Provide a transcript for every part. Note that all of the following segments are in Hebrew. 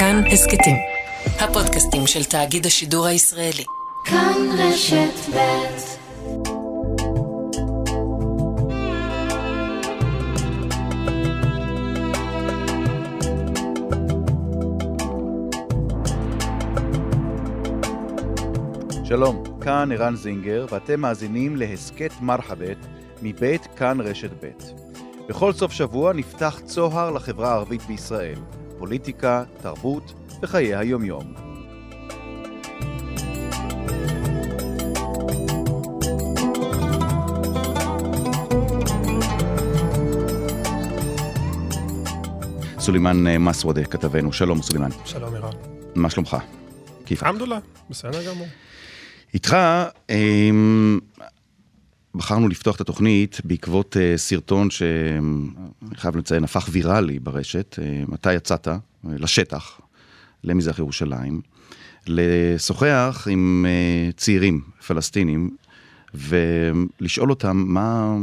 כאן הסכתים, הפודקאסטים של תאגיד השידור הישראלי. כאן רשת ב' שלום, כאן ערן זינגר, ואתם מאזינים להסכת מרחבת מבית כאן רשת ב'. בכל סוף שבוע נפתח צוהר לחברה הערבית בישראל, פוליטיקה, תרבות וחיי היומיום. סולימאן אה, מסוודה, כתבנו. שלום, סולימאן. שלום, ערן. מה שלומך? כיפה. אלחמדוללה, בסדר גמור. איתך, אמ, בחרנו לפתוח את התוכנית בעקבות אה, סרטון שאני חייב לציין, הפך ויראלי ברשת. אה, אתה יצאת אה, לשטח, למזרח ירושלים, לשוחח עם אה, צעירים פלסטינים ולשאול אותם מה,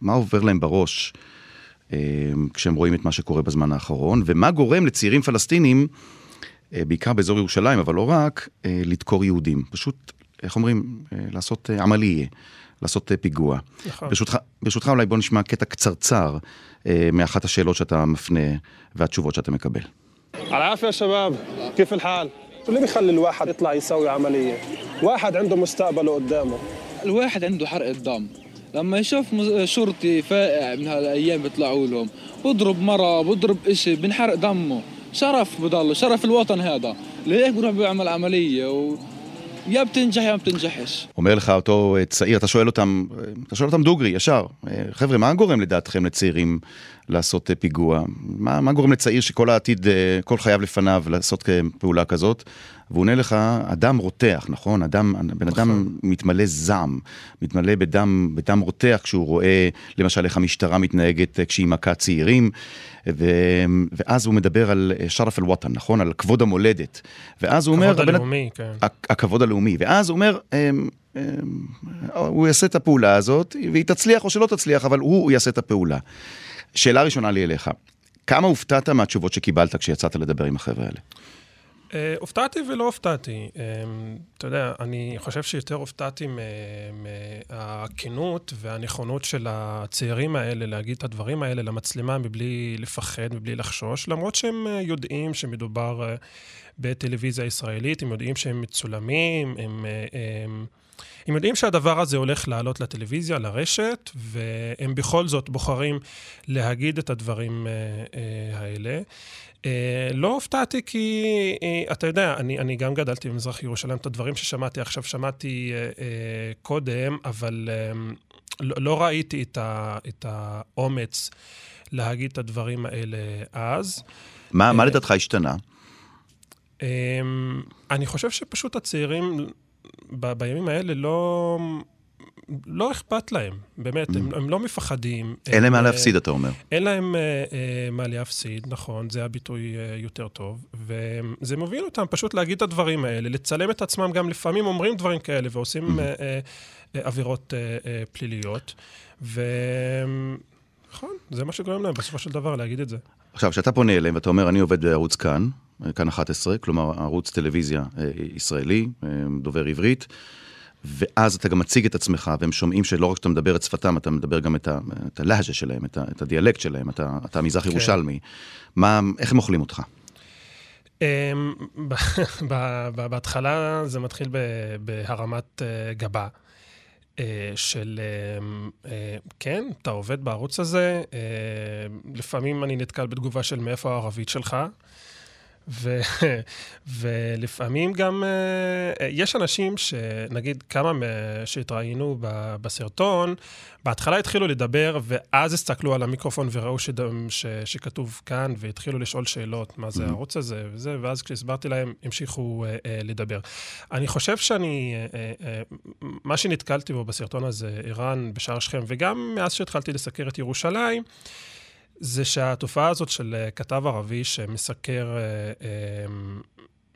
מה עובר להם בראש אה, כשהם רואים את מה שקורה בזמן האחרון, ומה גורם לצעירים פלסטינים, אה, בעיקר באזור ירושלים, אבל לא רק, אה, לדקור יהודים. פשוט, איך אומרים, אה, לעשות אה, עמליה, לעשות אה, פיגוע. נכון. ברשותך, ברשותך אולי בוא נשמע קטע קצרצר אה, מאחת השאלות שאתה מפנה והתשובות שאתה מקבל. العافية يا شباب كيف الحال؟ شو اللي بيخلي الواحد يطلع يسوي عملية؟ واحد عنده مستقبله قدامه الواحد عنده حرق الدم لما يشوف مز- شرطي فائع من هالايام بيطلعوا لهم بضرب مرة بضرب اشي بنحرق دمه شرف بضل شرف الوطن هذا لهيك بروح بيعمل عملية و... יא בתנג'ח יא בתנג'חש. אומר לך אותו אה, צעיר, אתה שואל אותם, אה, אתה שואל אותם דוגרי, ישר, אה, חבר'ה, מה גורם לדעתכם לצעירים לעשות פיגוע? מה, מה גורם לצעיר שכל העתיד, כל חייו לפניו לעשות פעולה כזאת? והוא עונה לך, אדם רותח, נכון? אדם, בן אדם מתמלא זעם, מתמלא בדם, בדם רותח כשהוא רואה, למשל, איך המשטרה מתנהגת אה, כשהיא מכה צעירים, ו, ואז הוא מדבר על אה, שרף אל-וואטן, נכון? על כבוד המולדת. ואז הוא אומר... כבוד הבן- הלאומי, כן. הכ- הכבוד הלאומי. ואז הוא אומר, אמ, אמ, הוא יעשה את הפעולה הזאת, והיא תצליח או שלא תצליח, אבל הוא, הוא יעשה את הפעולה. שאלה ראשונה לי אליך, כמה הופתעת מהתשובות שקיבלת כשיצאת לדבר עם החבר'ה האלה? אה, הופתעתי ולא הופתעתי. אה, אתה יודע, אני חושב שיותר הופתעתי מהכנות והנכונות של הצעירים האלה להגיד את הדברים האלה למצלמה מבלי לפחד, מבלי לחשוש, למרות שהם אה, יודעים שמדובר אה, בטלוויזיה ישראלית, הם יודעים שהם מצולמים, הם... הם הם יודעים שהדבר הזה הולך לעלות לטלוויזיה, לרשת, והם בכל זאת בוחרים להגיד את הדברים אה, אה, האלה. אה, לא הופתעתי כי, אתה יודע, אני, אני גם גדלתי במזרח ירושלים, את הדברים ששמעתי עכשיו שמעתי קודם, אבל לא, לא ראיתי את, ה, את האומץ להגיד את הדברים האלה אז. מה, מה לדעתך השתנה? אני חושב שפשוט הצעירים ב- בימים האלה לא... לא אכפת להם, באמת, הם, הם לא מפחדים. אין להם הם, מה אה, להפסיד, אתה אומר. אין להם אה, אה, מה להפסיד, נכון, זה הביטוי אה, יותר טוב, וזה מוביל אותם פשוט להגיד את הדברים האלה, לצלם את עצמם, גם לפעמים אומרים דברים כאלה ועושים אה, אה, אה, עבירות אה, אה, פליליות, ונכון, זה מה שגורם להם בסופו של דבר להגיד את זה. עכשיו, כשאתה פונה אליהם ואתה אומר, אני עובד בערוץ כאן, כאן 11, כלומר ערוץ טלוויזיה אה, ישראלי, אה, דובר עברית, ואז אתה גם מציג את עצמך, והם שומעים שלא רק שאתה מדבר את שפתם, אתה מדבר גם את, ה, את הלהג'ה שלהם, את, ה, את הדיאלקט שלהם, אתה, אתה מזרח ירושלמי. מה, איך הם אוכלים אותך? אמ, בהתחלה זה מתחיל בהרמת אה, גבה. של, אמ, כן, אתה עובד בערוץ הזה, לפעמים אני נתקל בתגובה של מאיפה הערבית שלך, ו, ולפעמים גם, אה, יש אנשים שנגיד כמה מה- שהתראיינו בסרטון, בהתחלה התחילו לדבר, ואז הסתכלו על המיקרופון וראו שדם, ש, שכתוב כאן, והתחילו לשאול שאלות, מה זה הערוץ הזה וזה, ואז כשהסברתי להם, המשיכו אה, אה, לדבר. אני חושב שאני, אה, אה, אה, מה שנתקלתי בו בסרטון הזה, ערן, בשער שכם, וגם מאז שהתחלתי לסקר את ירושלים, זה שהתופעה הזאת של אה, כתב ערבי שמסקר אה, אה,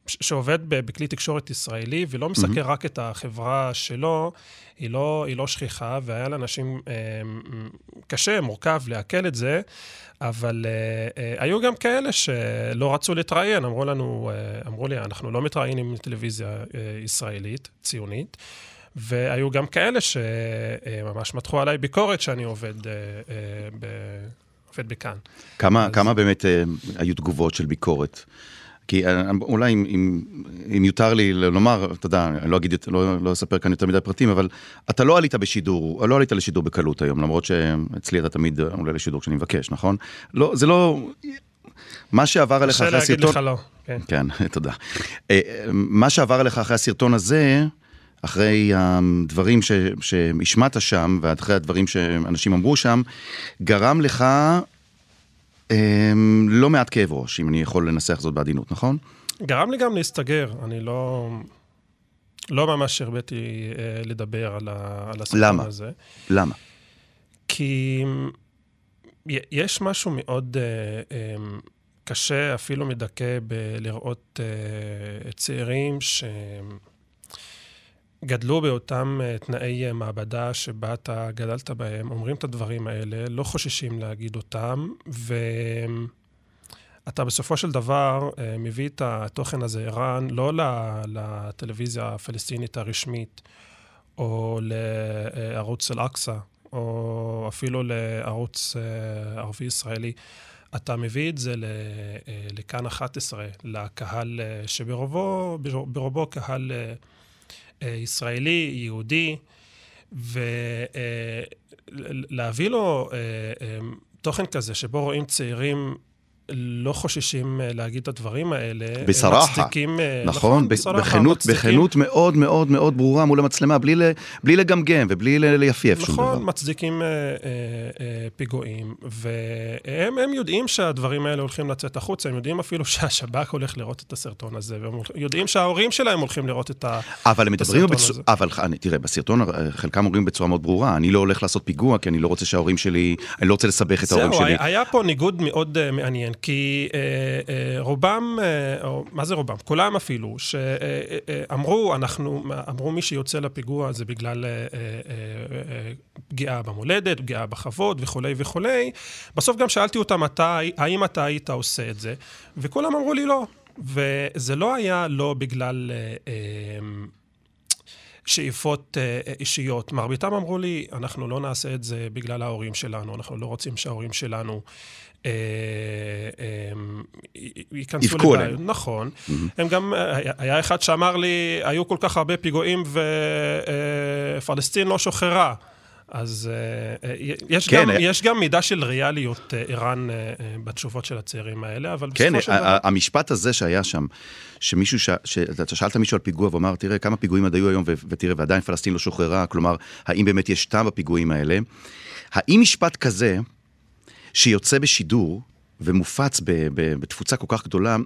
שעובד בכלי תקשורת ישראלי ולא מסקר רק את החברה שלו, היא לא, היא לא שכיחה, והיה לאנשים קשה, מורכב לעכל את זה, אבל היו גם כאלה שלא רצו להתראיין, אמרו לנו, אמרו לי, אנחנו לא מתראיינים עם טלוויזיה ישראלית, ציונית. והיו גם כאלה שממש מתחו עליי ביקורת שאני עובד. עובד בכאן. כמה, אז- כמה באמת אה, היו תגובות של ביקורת? כי אה, אולי אם, אם, אם יותר לי לומר, אתה יודע, אני לא אגיד, לא, לא אספר כאן יותר מדי פרטים, אבל אתה לא עלית בשידור, לא עלית לשידור בקלות היום, למרות שאצלי אתה תמיד עולה לשידור כשאני מבקש, נכון? לא, זה לא... מה שעבר עליך קשה אחרי להגיד הסרטון... לך לא. כן. כן, תודה. אה, אה, מה שעבר עליך אחרי הסרטון הזה, אחרי הדברים ש, שהשמעת שם, ואחרי הדברים שאנשים אמרו שם, גרם לך אה, לא מעט כאב ראש, אם אני יכול לנסח זאת בעדינות, נכון? גרם לי גם להסתגר, אני לא... לא ממש הרביתי אה, לדבר על, ה, על למה? הזה. למה? כי י- יש משהו מאוד אה, אה, קשה, אפילו מדכא, בלראות אה, צעירים שגדלו באותם אה, תנאי אה, מעבדה שבה אתה גדלת בהם, אומרים את הדברים האלה, לא חוששים להגיד אותם, ואתה בסופו של דבר אה, מביא את התוכן הזה, ערן, לא לטלוויזיה הפלסטינית הרשמית, או לערוץ אל-אקצא, או אפילו לערוץ ערבי-ישראלי. אתה מביא את זה לכאן 11, לקהל שברובו ברובו קהל ישראלי, יהודי, ולהביא לו אה, אה, תוכן כזה שבו רואים צעירים לא חוששים אה, להגיד את הדברים האלה. הם בסרחה. מצדיקים... אה, נכון, בסרחה, בכנות, בכנות מאוד מאוד מאוד ברורה מול המצלמה, בלי, בלי לגמגם ובלי ליפייף שום נכון, דבר. מצדיקים אה, אה, אה, פיגועים, והם הם יודעים שהדברים האלה הולכים לצאת החוצה, הם יודעים אפילו שהשב"כ הולך לראות את הסרטון הזה, והם יודעים שההורים שלהם הולכים לראות את ה... אבל מדברים, בסרטון בצ... הזה. אבל אני- תראה, בסרטון אה, חלקם אומרים בצורה מאוד ברורה, אני לא הולך לעשות פיגוע, כי אני לא רוצה שההורים שלי, אני לא רוצה לסבך את ההורים זהו, שלי. היה, היה פה ניגוד מאוד מעניין, כי uh, uh, רובם, uh, או מה זה רובם? כולם אפילו, שאמרו, אנחנו, אמרו מי שיוצא לפיגוע זה בגלל uh, uh, uh, פגיעה במולדת, פגיעה בכבוד וכולי וכולי. בסוף גם שאלתי אותם, אתה, האם אתה היית עושה את זה? וכולם אמרו לי לא. וזה לא היה לא בגלל... Uh, uh, שאיפות אה, אישיות. מרביתם אמרו לי, אנחנו לא נעשה את זה בגלל ההורים שלנו, אנחנו לא רוצים שההורים שלנו אה, אה, ייכנסו יבכו לבעיות. עליהם. נכון. הם גם, אה, היה אחד שאמר לי, היו כל כך הרבה פיגועים ופלסטין לא שוחררה. אז אה, אה, יש, כן, גם, אה, יש גם מידה של ריאליות אה, אה, אה, בתשובות של הצעירים האלה, אבל כן, בסופו של דבר... ה- המשפט הזה שהיה שם, שמישהו, ש... שאתה שאלת מישהו על פיגוע ואמר, תראה כמה פיגועים עוד היו היום ו... ותראה, ועדיין פלסטין לא שוחררה, כלומר, האם באמת יש טעם בפיגועים האלה? האם משפט כזה, שיוצא בשידור ומופץ ב... ב... בתפוצה כל כך גדולה,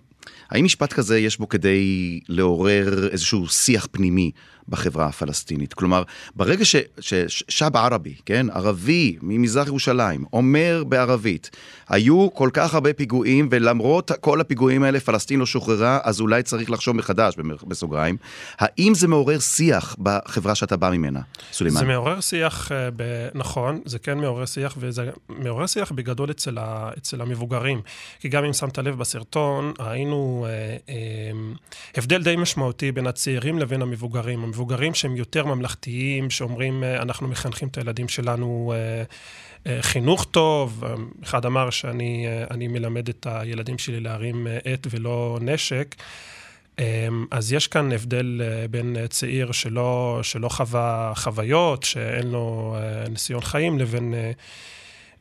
האם משפט כזה יש בו כדי לעורר איזשהו שיח פנימי בחברה הפלסטינית? כלומר, ברגע ש... ש... שב ערבי, כן, ערבי ממזרח ירושלים, אומר בערבית, היו כל כך הרבה פיגועים, ולמרות כל הפיגועים האלה פלסטין לא שוחררה, אז אולי צריך לחשוב מחדש, בסוגריים. האם זה מעורר שיח בחברה שאתה בא ממנה, סולימאן? זה מעורר שיח, אה, ב... נכון, זה כן מעורר שיח, וזה מעורר שיח בגדול אצל, ה... אצל המבוגרים. כי גם אם שמת לב בסרטון, ראינו אה, אה, הבדל די משמעותי בין הצעירים לבין המבוגרים. המבוגרים שהם יותר ממלכתיים, שאומרים, אה, אנחנו מחנכים את הילדים שלנו אה, אה, חינוך טוב. אחד אמר שאני אני מלמד את הילדים שלי להרים עט ולא נשק. אז יש כאן הבדל בין צעיר שלא, שלא חווה חוויות, שאין לו ניסיון חיים, לבין,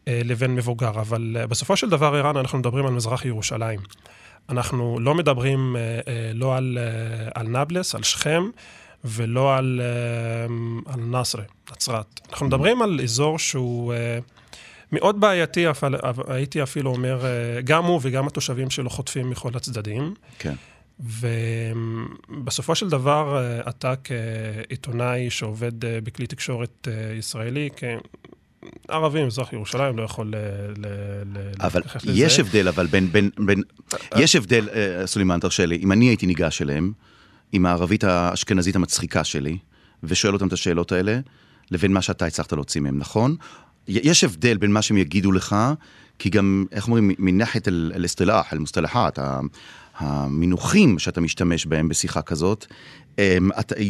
לבין מבוגר. אבל בסופו של דבר, ערן, אנחנו מדברים על מזרח ירושלים. אנחנו לא מדברים לא על, על נבלס, על שכם, ולא על, אה, על נסרה, נצרת. אנחנו מדברים על אזור שהוא... אה, מאוד בעייתי, אבל הייתי אפילו אומר, אה, גם הוא וגם התושבים שלו חוטפים מכל הצדדים. כן. ובסופו של דבר, אה, אתה כעיתונאי שעובד בכלי תקשורת ישראלי, כ... ערבי ממזרח ירושלים לא יכול אבל להתייחס לזה. יש הבדל, אבל בין, בין, בין, יש הבדל, סולימאן, תרשה לי, אם אני הייתי ניגש אליהם, עם הערבית האשכנזית המצחיקה שלי, ושואל אותם את השאלות האלה, לבין מה שאתה הצלחת להוציא מהם, נכון? יש הבדל בין מה שהם יגידו לך, כי גם, איך אומרים, מנחת אל-אסטילח, אל-מוסטלחת, המינוחים שאתה משתמש בהם בשיחה כזאת,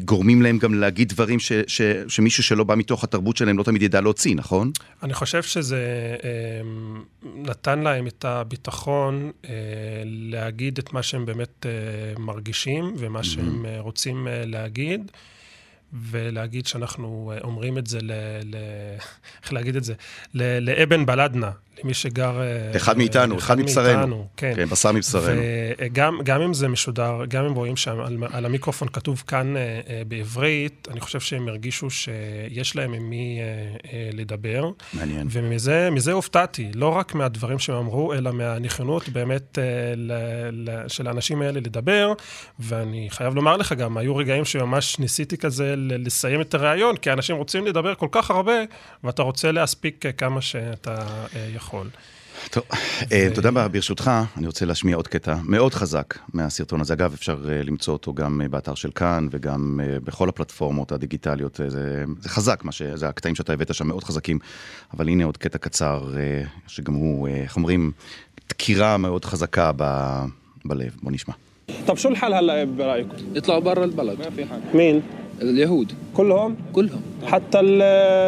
גורמים להם גם להגיד דברים ש, ש, שמישהו שלא בא מתוך התרבות שלהם לא תמיד ידע להוציא, נכון? אני חושב שזה אמ, נתן להם את הביטחון אה, להגיד את מה שהם באמת אה, מרגישים ומה שהם אה, רוצים להגיד, ולהגיד שאנחנו אומרים את זה ל... ל איך להגיד את זה? ל- לאבן בלדנה, למי שגר... אה, אחד מאיתנו, אחד מבשרנו. מאיתנו, כן. כן, בשר מבשרנו. וגם גם אם זה משודר, גם אם רואים שם על, על המיקרופון כתוב כאן אה, אה, בעברית, אני חושב שהם הרגישו שיש להם עם מי לדבר. מעניין. ומזה מזה הופתעתי, לא רק מהדברים שהם אמרו, אלא מהנכונות באמת ל, ל, של האנשים האלה לדבר. ואני חייב לומר לך גם, היו רגעים שממש ניסיתי כזה ל- לסיים את הריאיון, כי אנשים רוצים לדבר כל כך הרבה, ואתה רוצה להספיק כמה שאתה אה, יכול. טוב, אה, אתה יודע מה, ברשותך, אני רוצה להשמיע עוד קטע מאוד חזק מהסרטון הזה. אגב, אפשר אה, למצוא אותו גם אה, באתר של כאן וגם אה, בכל הפלטפורמות הדיגיטליות. אה, זה, זה חזק, מה ש... זה הקטעים שאתה הבאת שם מאוד חזקים. אבל הנה עוד קטע קצר, אה, שגם הוא, אה, איך אומרים, דקירה מאוד חזקה ב... בלב. בוא נשמע. طب شو الحل هلا برايكم؟ يطلعوا برا البلد مين؟ اليهود كلهم؟ كلهم حتى ال-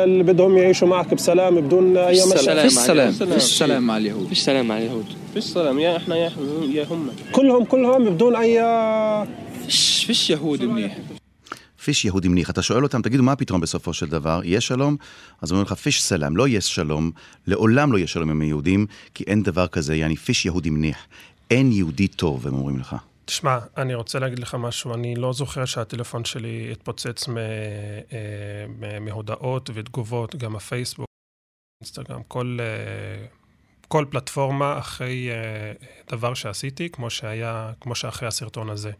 اللي بدهم يعيشوا معك بسلام بدون اي فيش مشاكل سلام فيش سلام سلام. فيش سلام مع اليهود فيش سلام على اليهود فيش سلام يا احنا يا يا هم كلهم كلهم بدون اي فيش فيش يهود منيح פיש יהודי מניח, אתה שואל אותם, תגידו, מה הפתרון בסופו של דבר? יש שלום? אז אומרים לך, פיש סלאם, לא יש שלום, לעולם לא יהיה שלום עם היהודים, כי אין דבר כזה, יעני פיש יהודי מניח. אין יהודי טוב, הם אומרים לך. תשמע, אני רוצה להגיד לך משהו, אני לא זוכר שהטלפון שלי התפוצץ אה, מהודעות ותגובות, גם הפייסבוק, אינסטגרם, כל, אה, כל פלטפורמה אחרי אה, דבר שעשיתי, כמו שהיה, כמו שאחרי הסרטון הזה.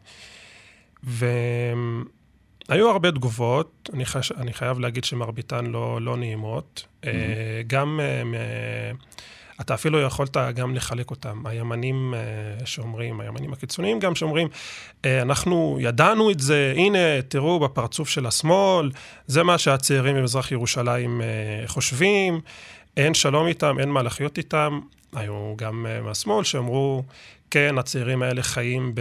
והיו הרבה תגובות, אני, חש, אני חייב להגיד שמרביתן לא, לא נעימות. אה, גם... מ- אתה אפילו יכולת גם לחלק אותם. הימנים אה, שאומרים, הימנים הקיצוניים גם שאומרים, אה, אנחנו ידענו את זה, הנה, תראו בפרצוף של השמאל, זה מה שהצעירים במזרח ירושלים אה, חושבים, אין שלום איתם, אין מה לחיות איתם. היו גם אה, מהשמאל שאמרו, כן, הצעירים האלה חיים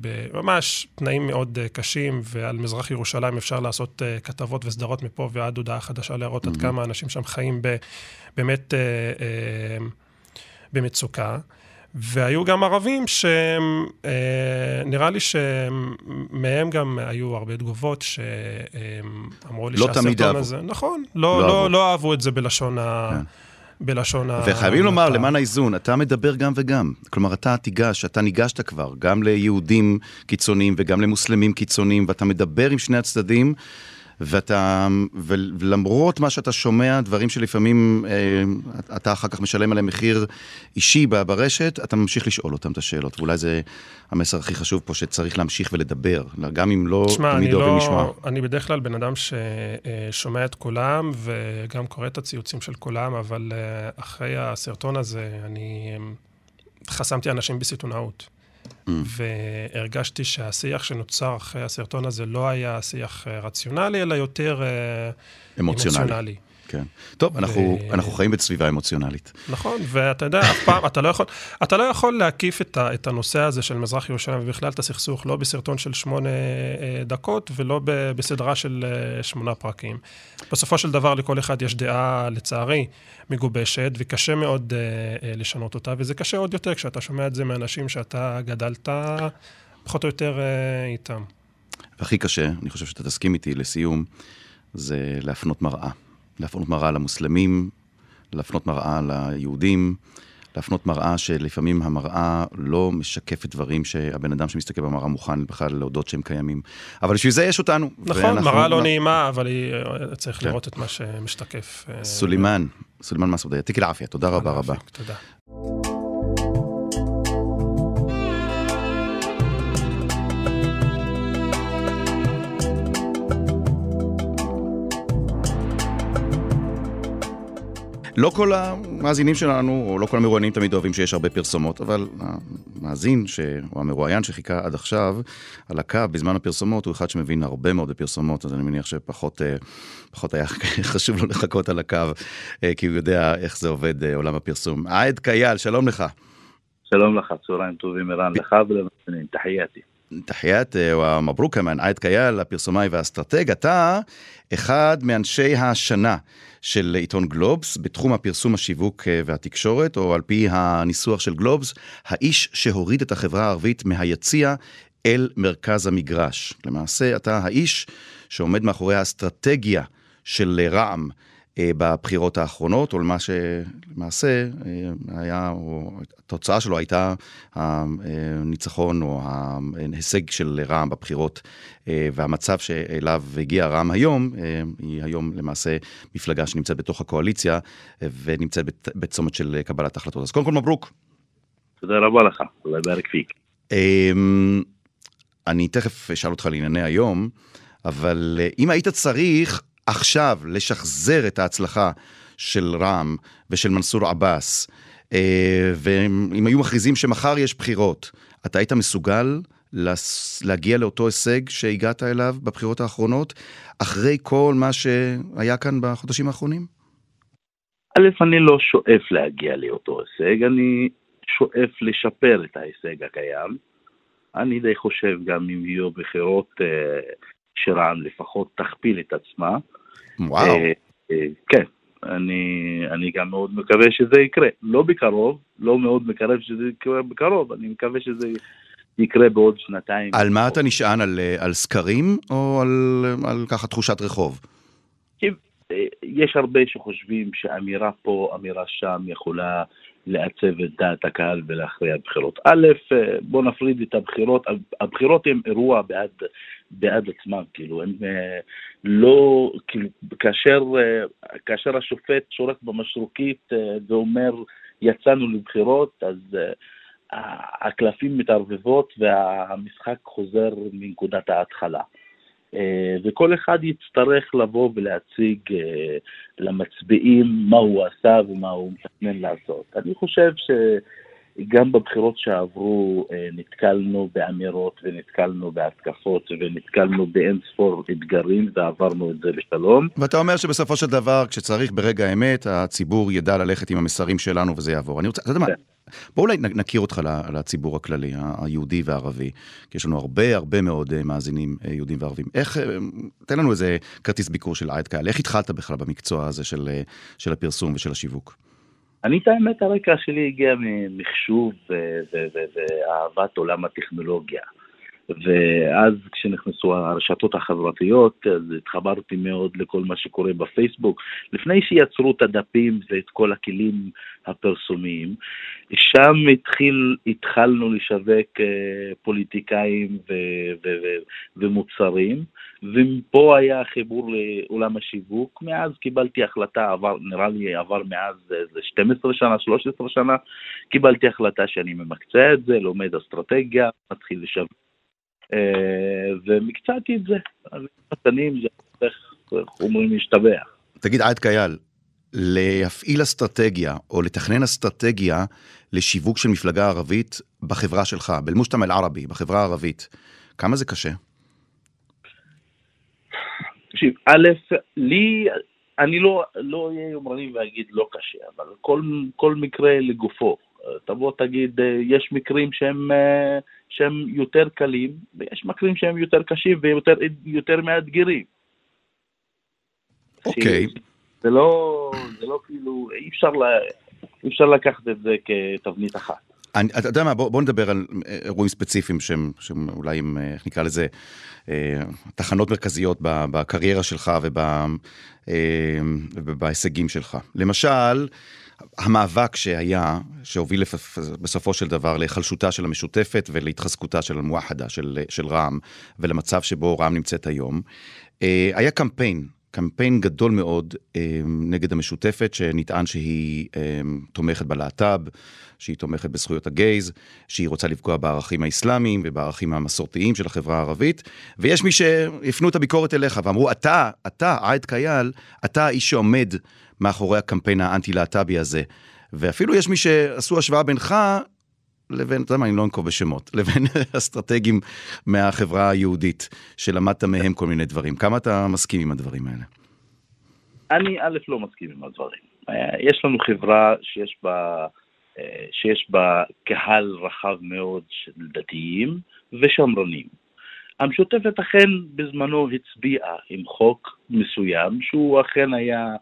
בממש תנאים מאוד אה, קשים, ועל מזרח ירושלים אפשר לעשות אה, כתבות וסדרות מפה ועד הודעה חדשה להראות עד כמה אנשים שם חיים ב, באמת במצוקה. והיו גם ערבים שהם, אה, נראה לי שמהם גם היו הרבה תגובות שאמרו לי לא שהסרטון תמיד אהבו. הזה, נכון, לא לא. לא, לא אהבו את זה בלשון ה... בלשון ה... וחייבים לומר, המעטה. למען האיזון, אתה מדבר גם וגם. כלומר, אתה תיגש, אתה ניגשת כבר, גם ליהודים קיצוניים וגם למוסלמים קיצוניים, ואתה מדבר עם שני הצדדים, ואתה, ולמרות מה שאתה שומע, דברים שלפעמים אה, אתה אחר כך משלם עליהם מחיר אישי ברשת, אתה ממשיך לשאול אותם את השאלות, ואולי זה המסר הכי חשוב פה, שצריך להמשיך ולדבר, גם אם לא אני תמיד אוהבים לא... לשמוע. אני בדרך כלל בן אדם ששומע את כולם, וגם קורא את הציוצים של כולם, אבל אה, אחרי הסרטון הזה, אני אה, חסמתי אנשים בסיטונאות. Mm. והרגשתי שהשיח שנוצר אחרי הסרטון הזה לא היה שיח אה, רציונלי, אלא יותר אה, אמוציונלי. אמוציונלי. כן. טוב, אנחנו, ו- אנחנו חיים בסביבה אמוציונלית. נכון, ואתה יודע, אף פעם, אתה לא יכול, אתה לא יכול להקיף את, ה, את הנושא הזה של מזרח ירושלים ובכלל את הסכסוך, לא בסרטון של שמונה אה, דקות ולא ב, בסדרה של אה, שמונה פרקים. בסופו של דבר לכל אחד יש דעה, לצערי, מגובשת, וקשה מאוד אה, אה, לשנות אותה, וזה קשה עוד יותר כשאתה שומע את זה מאנשים שאתה גדלת פחות או יותר אה, איתם. והכי קשה, אני חושב שאתה תסכים איתי לסיום, זה להפנות מראה. להפנות מראה למוסלמים, להפנות מראה ליהודים, להפנות מראה שלפעמים המראה לא משקפת דברים שהבן אדם שמסתכל במראה מוכן בכלל להודות שהם קיימים. אבל בשביל זה יש אותנו. נכון, ואנחנו- מראה לא נעימה, אבל היא, אה, צריך כן. לראות את מה שמשתקף. אה, סולימאן, סולימאן מסעודה, יתיק אל-עפיה, תודה רבה רבה. תודה. לא כל המאזינים שלנו, או לא כל המרואיינים תמיד אוהבים שיש הרבה פרסומות, אבל המאזין, ש... או המרואיין שחיכה עד עכשיו על הקו בזמן הפרסומות, הוא אחד שמבין הרבה מאוד בפרסומות, אז אני מניח שפחות אה, פחות היה חשוב לו לחכות על הקו, אה, כי הוא יודע איך זה עובד אה, עולם הפרסום. עאד קייל, שלום לך. שלום לך, צהריים טובים ערן, לך ולמאזינים, תחייתי. תחיית ומברוק כמובן, עייד קייל, הפרסומאי והאסטרטג. אתה אחד מאנשי השנה של עיתון גלובס בתחום הפרסום, השיווק אה, והתקשורת, או על פי הניסוח של גלובס, האיש שהוריד את החברה הערבית מהיציע אל מרכז המגרש. למעשה, אתה האיש שעומד מאחורי האסטרטגיה של רע"מ. אה, בבחירות האחרונות, או למה שלמעשה אה, היה, או התוצאה שלו הייתה הניצחון או ההישג של רע"מ בבחירות, אה, והמצב שאליו הגיע רע"מ היום, היא היום למעשה מפלגה שנמצאת בתוך הקואליציה ונמצאת בצומת של קבלת החלטות. אז קודם כל מברוק. תודה רבה לך, אולי יבארק פיק. אני תכף אשאל אותך לענייני היום, אבל אם היית צריך עכשיו לשחזר את ההצלחה של רע"מ ושל מנסור עבאס, אה, ואם היו מכריזים שמחר יש בחירות, אתה היית מסוגל להגיע לאותו הישג שהגעת אליו בבחירות האחרונות, אחרי כל מה שהיה כאן בחודשים האחרונים? א', אני לא שואף להגיע לאותו הישג, אני שואף לשפר את ההישג הקיים. אני די חושב גם אם יהיו בחירות אה, שרע"מ לפחות תכפיל את עצמה. וואו. אה, אה, כן, אני, אני גם מאוד מקווה שזה יקרה. לא בקרוב, לא מאוד מקרב שזה יקרה בקרוב, אני מקווה שזה יקרה בעוד שנתיים. על מה אתה נשען? על, אה, על סקרים או על, על ככה תחושת רחוב? יש הרבה שחושבים שאמירה פה, אמירה שם, יכולה לעצב את דעת הקהל ולהכריע בחירות. א', בואו נפריד את הבחירות, הבחירות הן אירוע בעד, בעד עצמם, כאילו, הם לא, כאילו, כאשר, כאשר השופט שורק במשרוקית ואומר יצאנו לבחירות, אז הקלפים מתערבבות והמשחק חוזר מנקודת ההתחלה. אה, וכל אחד יצטרך לבוא ולהציג אה, למצביעים מה הוא עשה ומה הוא מתכנן לעשות. אני חושב שגם בבחירות שעברו אה, נתקלנו באמירות ונתקלנו בהתקפות ונתקלנו באין ספור אתגרים ועברנו את זה בשלום. ואתה אומר שבסופו של דבר, כשצריך ברגע האמת, הציבור ידע ללכת עם המסרים שלנו וזה יעבור. אני רוצה, אתה יודע מה, כן. בואו אולי נכיר אותך לציבור הכללי, היהודי והערבי, כי יש לנו הרבה הרבה מאוד אה, מאזינים אה, יהודים וערבים. איך, אה, תן לנו איזה כרטיס ביקור של עייד קהל, איך התחלת בכלל במקצוע הזה של, של הפרסום ושל השיווק? אני, את האמת, הרקע שלי הגיע ממחשוב ואהבת עולם הטכנולוגיה. ואז כשנכנסו הרשתות החברתיות, אז התחברתי מאוד לכל מה שקורה בפייסבוק. לפני שיצרו את הדפים ואת כל הכלים הפרסומיים, שם התחיל, התחלנו לשווק אה, פוליטיקאים ו, ו, ו, ומוצרים, ומפה היה חיבור לעולם השיווק. מאז קיבלתי החלטה, עבר, נראה לי עבר מאז איזה 12 שנה, 13 שנה, קיבלתי החלטה שאני ממקצע את זה, לומד אסטרטגיה, מתחיל לשווק. אה, ומקצעתי את זה. השנים זה איך אומרים להשתבח. תגיד, עד קייל, להפעיל אסטרטגיה או לתכנן אסטרטגיה לשיווק של מפלגה ערבית בחברה שלך, בלמושתם אל-ערבי, בחברה הערבית, כמה זה קשה? תקשיב, א', לי, אני לא, לא אהיה יומרני ואגיד לא קשה, אבל כל, כל מקרה לגופו. תבוא תגיד, אה, יש מקרים שהם, אה, שהם יותר קלים, ויש מקרים שהם יותר קשים ויותר מאתגרים. אוקיי. Okay. זה לא, זה לא כאילו, אי אפשר, לה, אי אפשר לקחת את זה כתבנית אחת. אני, אתה יודע מה, בוא, בוא נדבר על אה, אירועים ספציפיים שהם, שהם אולי, עם, איך נקרא לזה, תחנות מרכזיות בקריירה שלך ובהישגים שלך. למשל, המאבק שהיה, שהוביל בסופו של דבר להיחלשותה של המשותפת ולהתחזקותה של המואחדה, של, של רע"מ, ולמצב שבו רע"מ נמצאת היום, אה, היה קמפיין קמפיין גדול מאוד אה, נגד המשותפת, שנטען שהיא אה, תומכת בלהט"ב, שהיא תומכת בזכויות הגייז, שהיא רוצה לפגוע בערכים האסלאמיים ובערכים המסורתיים של החברה הערבית, ויש מי שהפנו את הביקורת אליך ואמרו, אתה, אתה, עייד קייל, אתה האיש שעומד מאחורי הקמפיין האנטי-להט"בי הזה. ואפילו יש מי שעשו השוואה בינך לבין, אתה יודע מה, אני לא אנקוב בשמות, לבין אסטרטגים מהחברה היהודית, שלמדת מהם כל מיני דברים. כמה אתה מסכים עם הדברים האלה? אני א', לא מסכים עם הדברים. אה, יש לנו חברה שיש בה, אה, שיש בה קהל רחב מאוד של דתיים ושמרנים. המשותפת אכן בזמנו הצביעה עם חוק מסוים, שהוא אכן היה אה,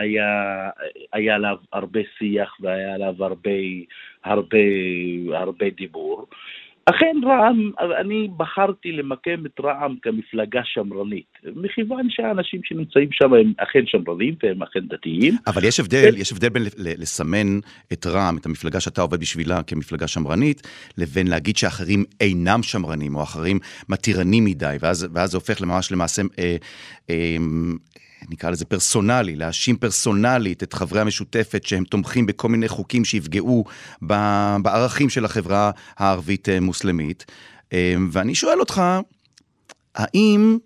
היה, היה עליו הרבה שיח והיה עליו הרבה, הרבה, הרבה דיבור. אכן רע"מ, אני בחרתי למקם את רע"מ כמפלגה שמרנית, מכיוון שהאנשים שנמצאים שם הם אכן שמרנים והם אכן דתיים. אבל יש הבדל, יש הבדל בין לסמן את רע"מ, את המפלגה שאתה עובד בשבילה כמפלגה שמרנית, לבין להגיד שאחרים אינם שמרנים, או אחרים מתירנים מדי, ואז, ואז זה הופך ממש למעשה אה, אה, נקרא לזה פרסונלי, להאשים פרסונלית את חברי המשותפת שהם תומכים בכל מיני חוקים שיפגעו בערכים של החברה הערבית-מוסלמית. אה, ואני שואל אותך, האם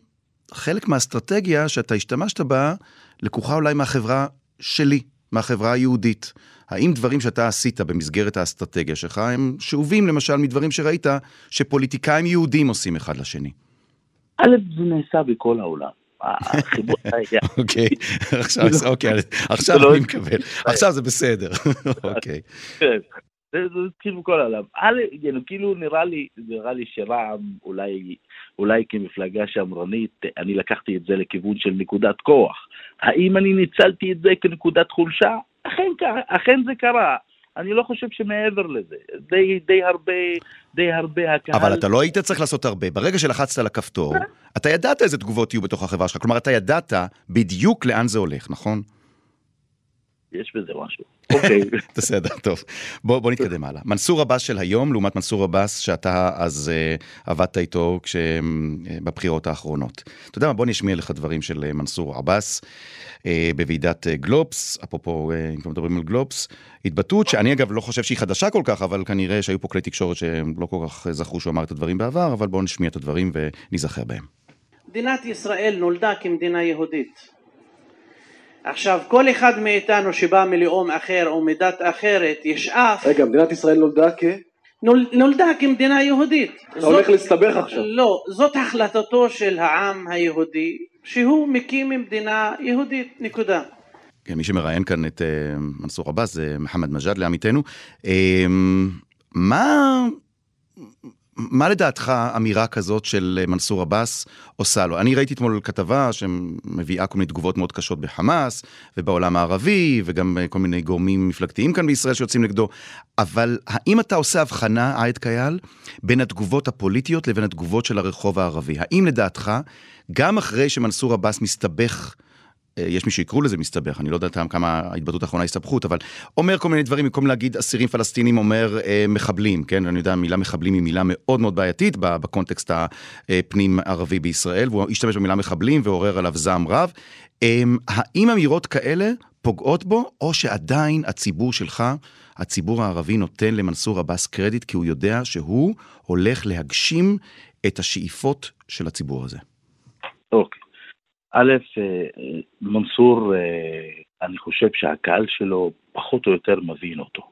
חלק מהאסטרטגיה שאתה השתמשת בה לקוחה אולי מהחברה שלי, מהחברה היהודית? האם דברים שאתה עשית במסגרת האסטרטגיה שלך הם שאובים למשל מדברים שראית שפוליטיקאים יהודים עושים אחד לשני? א', זה נעשה בכל העולם. החיבור היה... אוקיי, עכשיו אוקיי, לא אני מקבל, עכשיו זה בסדר, אוקיי. כן, זה כאילו כל העולם. כאילו נראה לי, נראה לי שרע"מ אולי, אולי כמפלגה שמרנית, אני לקחתי את זה לכיוון של נקודת כוח. האם אני ניצלתי את זה כנקודת חולשה? אכן זה קרה. אני לא חושב שמעבר לזה, די, די הרבה, די הרבה הקהל... אבל אתה לא היית צריך לעשות הרבה. ברגע שלחצת על הכפתור, אתה ידעת איזה תגובות יהיו בתוך החברה שלך. כלומר, אתה ידעת בדיוק לאן זה הולך, נכון? יש בזה משהו. אוקיי. בסדר, טוב. בוא, בוא נתקדם הלאה. מנסור עבאס של היום, לעומת מנסור עבאס שאתה אז uh, עבדת איתו כש, uh, בבחירות האחרונות. אתה יודע מה, בוא נשמיע לך דברים של uh, מנסור עבאס uh, בוועידת uh, גלובס, אפרופו, uh, אם כבר מדברים על גלובס, התבטאות שאני אגב לא חושב שהיא חדשה כל כך, אבל כנראה שהיו פה כלי תקשורת שהם לא כל כך זכרו שהוא אמר את הדברים בעבר, אבל בואו נשמיע את הדברים וניזכר בהם. מדינת ישראל נולדה כמדינה יהודית. עכשיו, כל אחד מאיתנו שבא מלאום אחר או מדת אחרת ישאף... רגע, מדינת ישראל נולדה כ... נול, נולדה כמדינה יהודית. אתה זאת, הולך להסתבך עכשיו. לא, זאת החלטתו של העם היהודי, שהוא מקים מדינה יהודית, נקודה. כן, מי שמראיין כאן את uh, מנסור עבאס זה מוחמד מג'אד לעמיתנו. Uh, מה... מה לדעתך אמירה כזאת של אה, מנסור עבאס עושה לו? אני ראיתי אתמול כתבה שמביאה כל מיני תגובות מאוד קשות בחמאס ובעולם הערבי וגם אה, כל מיני גורמים מפלגתיים כאן בישראל שיוצאים נגדו, אבל האם אתה עושה הבחנה, עייד קייל, בין התגובות הפוליטיות לבין התגובות של הרחוב הערבי? האם לדעתך, גם אחרי שמנסור עבאס מסתבך יש מי שיקראו לזה מסתבך, אני לא יודע כמה ההתבטאות האחרונה הסתבכות, אבל אומר כל מיני דברים, במקום להגיד אסירים פלסטינים אומר אה, מחבלים, כן? אני יודע, המילה מחבלים היא מילה מאוד מאוד בעייתית בקונטקסט הפנים ערבי בישראל, והוא השתמש במילה מחבלים ועורר עליו זעם רב. אה, האם אמירות כאלה פוגעות בו, או שעדיין הציבור שלך, הציבור הערבי נותן למנסור עבאס קרדיט, כי הוא יודע שהוא הולך להגשים את השאיפות של הציבור הזה? אוקיי. א', אה, מנסור, אה, אני חושב שהקהל שלו פחות או יותר מבין אותו.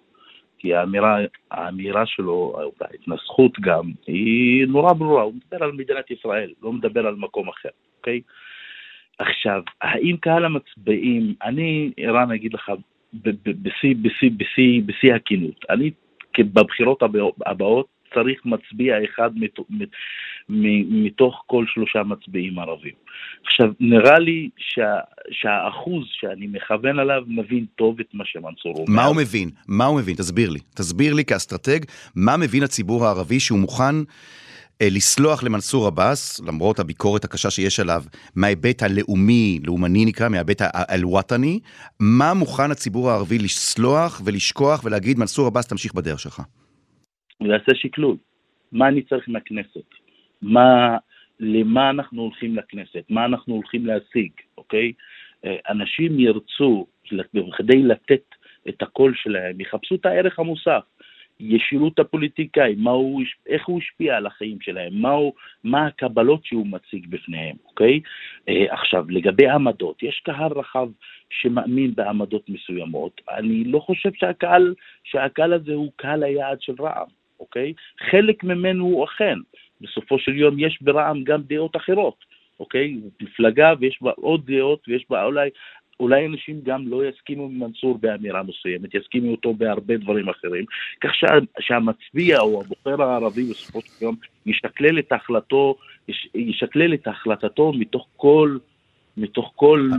כי האמירה, האמירה שלו, ההתנסחות גם, היא נורא ברורה, הוא מדבר על מדינת ישראל, לא מדבר על מקום אחר, אוקיי? עכשיו, האם קהל המצביעים, אני, ערן, אגיד לך, בשיא הכנות, אני בבחירות הבאות צריך מצביע אחד מתוך כל שלושה מצביעים ערבים. עכשיו, נראה לי שה, שהאחוז שאני מכוון עליו מבין טוב את מה שמנסור אומר. מה הוא מבין? מה הוא מבין? תסביר לי. תסביר לי כאסטרטג, מה מבין הציבור הערבי שהוא מוכן... אה, לסלוח למנסור עבאס, למרות הביקורת הקשה שיש עליו, מההיבט הלאומי, לאומני נקרא, מההיבט אל-וואטני, מה מוכן הציבור הערבי לסלוח ולשכוח ולהגיד, מנסור עבאס, תמשיך בדרך שלך? הוא יעשה שקלול. מה אני צריך מהכנסת? מה, למה אנחנו הולכים לכנסת? מה אנחנו הולכים להשיג? אוקיי? אה, אנשים ירצו, כדי לתת את הקול שלהם, יחפשו את הערך המוסף. ישירות את הפוליטיקאי, הוא, איך הוא השפיע על החיים שלהם, מה, הוא, מה הקבלות שהוא מציג בפניהם, אוקיי? אה, עכשיו, לגבי עמדות, יש קהל רחב שמאמין בעמדות מסוימות, אני לא חושב שהקהל, שהקהל הזה הוא קהל היעד של רע"מ, אוקיי? חלק ממנו הוא אכן, בסופו של יום יש ברע"מ גם דעות אחרות, אוקיי? מפלגה ויש בה עוד דעות ויש בה אולי אולי אנשים גם לא יסכימו עם מנסור באמירה מסוימת, יסכימו אותו בהרבה דברים אחרים, כך שה, שהמצביע או הבוחר הערבי בסופו של יום ישקלל את החלטו, ישקלל את החלטתו מתוך כל... מתוך כל,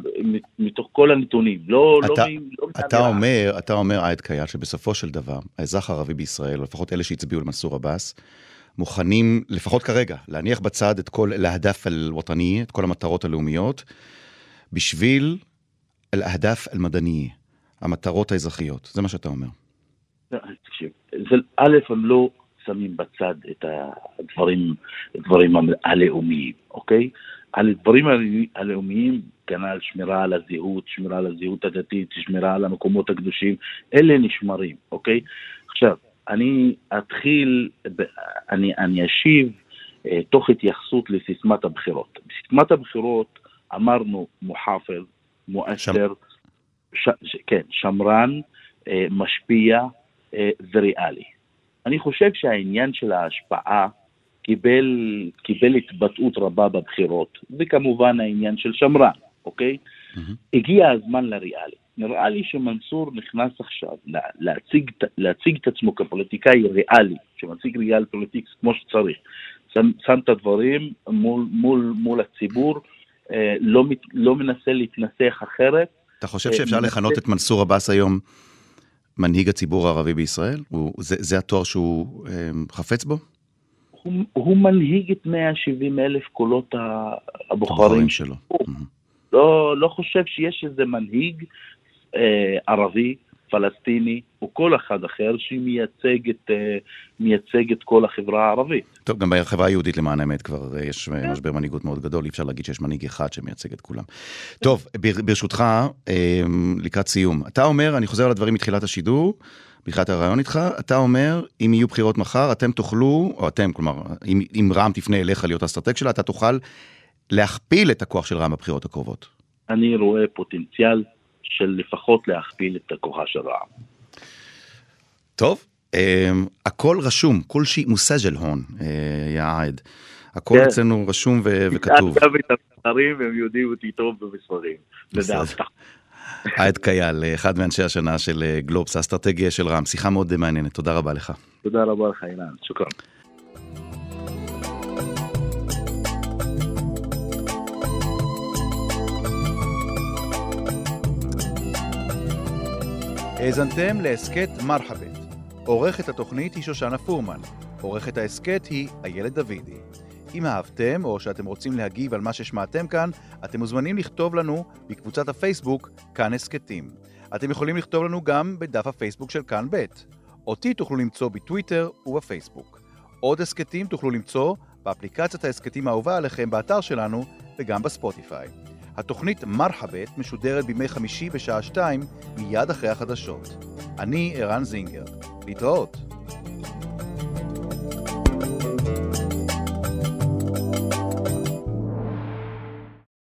מתוך כל הנתונים, לא, אתה, לא, לא אתה אומר, אתה אומר, עייד קייל, שבסופו של דבר, האזרח הערבי בישראל, או לפחות אלה שהצביעו למנסור עבאס, מוכנים, לפחות כרגע, להניח בצד את כל להדף אל-וטני, את כל המטרות הלאומיות, בשביל אל-אהדף אל-מדניה, המטרות האזרחיות, זה מה שאתה אומר. תקשיב, א', הם לא שמים בצד את הדברים, הדברים הלאומיים, אוקיי? על הדברים הלאומיים, כנ"ל שמירה על הזהות, שמירה על הזהות הדתית, שמירה על המקומות הקדושים, אלה נשמרים, אוקיי? עכשיו, אני אתחיל, אני, אני אשיב אה, תוך התייחסות לסיסמת הבחירות. בסיסמת הבחירות אמרנו מוחפז, מואשר, ש, ש, כן, שמרן, אה, משפיע אה, וריאלי. אני חושב שהעניין של ההשפעה קיבל, קיבל התבטאות רבה בבחירות, וכמובן העניין של שמרן, אוקיי? Mm-hmm. הגיע הזמן לריאלי. נראה לי שמנסור נכנס עכשיו להציג, להציג את עצמו כפוליטיקאי ריאלי, שמציג real politics כמו שצריך. שם, שם את הדברים מול, מול, מול הציבור, אה, לא, לא מנסה להתנסח אחרת. אתה חושב שאפשר מנסה... לכנות את מנסור עבאס היום מנהיג הציבור הערבי בישראל? הוא, זה, זה התואר שהוא אה, חפץ בו? הוא, הוא מנהיג את 170 אלף קולות הבוחרים שלו. לא, לא חושב שיש איזה מנהיג אה, ערבי פלסטיני או כל אחד אחר שמייצג את, uh, את כל החברה הערבית. טוב, גם בחברה היהודית למען האמת כבר uh, יש כן. משבר מנהיגות מאוד גדול, אי אפשר להגיד שיש מנהיג אחד שמייצג את כולם. טוב, ברשותך, uh, לקראת סיום, אתה אומר, אני חוזר על הדברים מתחילת השידור, בתחילת הרעיון איתך, אתה אומר, אם יהיו בחירות מחר, אתם תוכלו, או אתם, כלומר, אם, אם רע"מ תפנה אליך להיות האסטרטג שלה, אתה תוכל להכפיל את הכוח של רע"מ בבחירות הקרובות. אני רואה פוטנציאל של לפחות להכפיל את הכוחה של רע"מ. טוב, אה, הכל רשום, كل شي مسجل هون, אה, יעד. הכל כן. אצלנו רשום ו- וכתוב. גם את המספרים, הם יודעים אותי טוב במספרים. עייד קייל, אחד מאנשי השנה של אה, גלובס, האסטרטגיה של רע"מ. שיחה מאוד מעניינת, תודה רבה לך. תודה רבה לך, אילן. שוכרן. האזנתם להסכת מרחבת. עורכת התוכנית היא שושנה פורמן. עורכת ההסכת היא איילת דוידי. אם אהבתם או שאתם רוצים להגיב על מה ששמעתם כאן, אתם מוזמנים לכתוב לנו בקבוצת הפייסבוק כאן הסכתים. אתם יכולים לכתוב לנו גם בדף הפייסבוק של כאן ב'. אותי תוכלו למצוא בטוויטר ובפייסבוק. עוד הסכתים תוכלו למצוא באפליקציית ההסכתים האהובה עליכם באתר שלנו וגם בספוטיפיי. התוכנית מרחבת משודרת בימי חמישי בשעה שתיים, מיד אחרי החדשות. אני ערן זינגר. להתראות.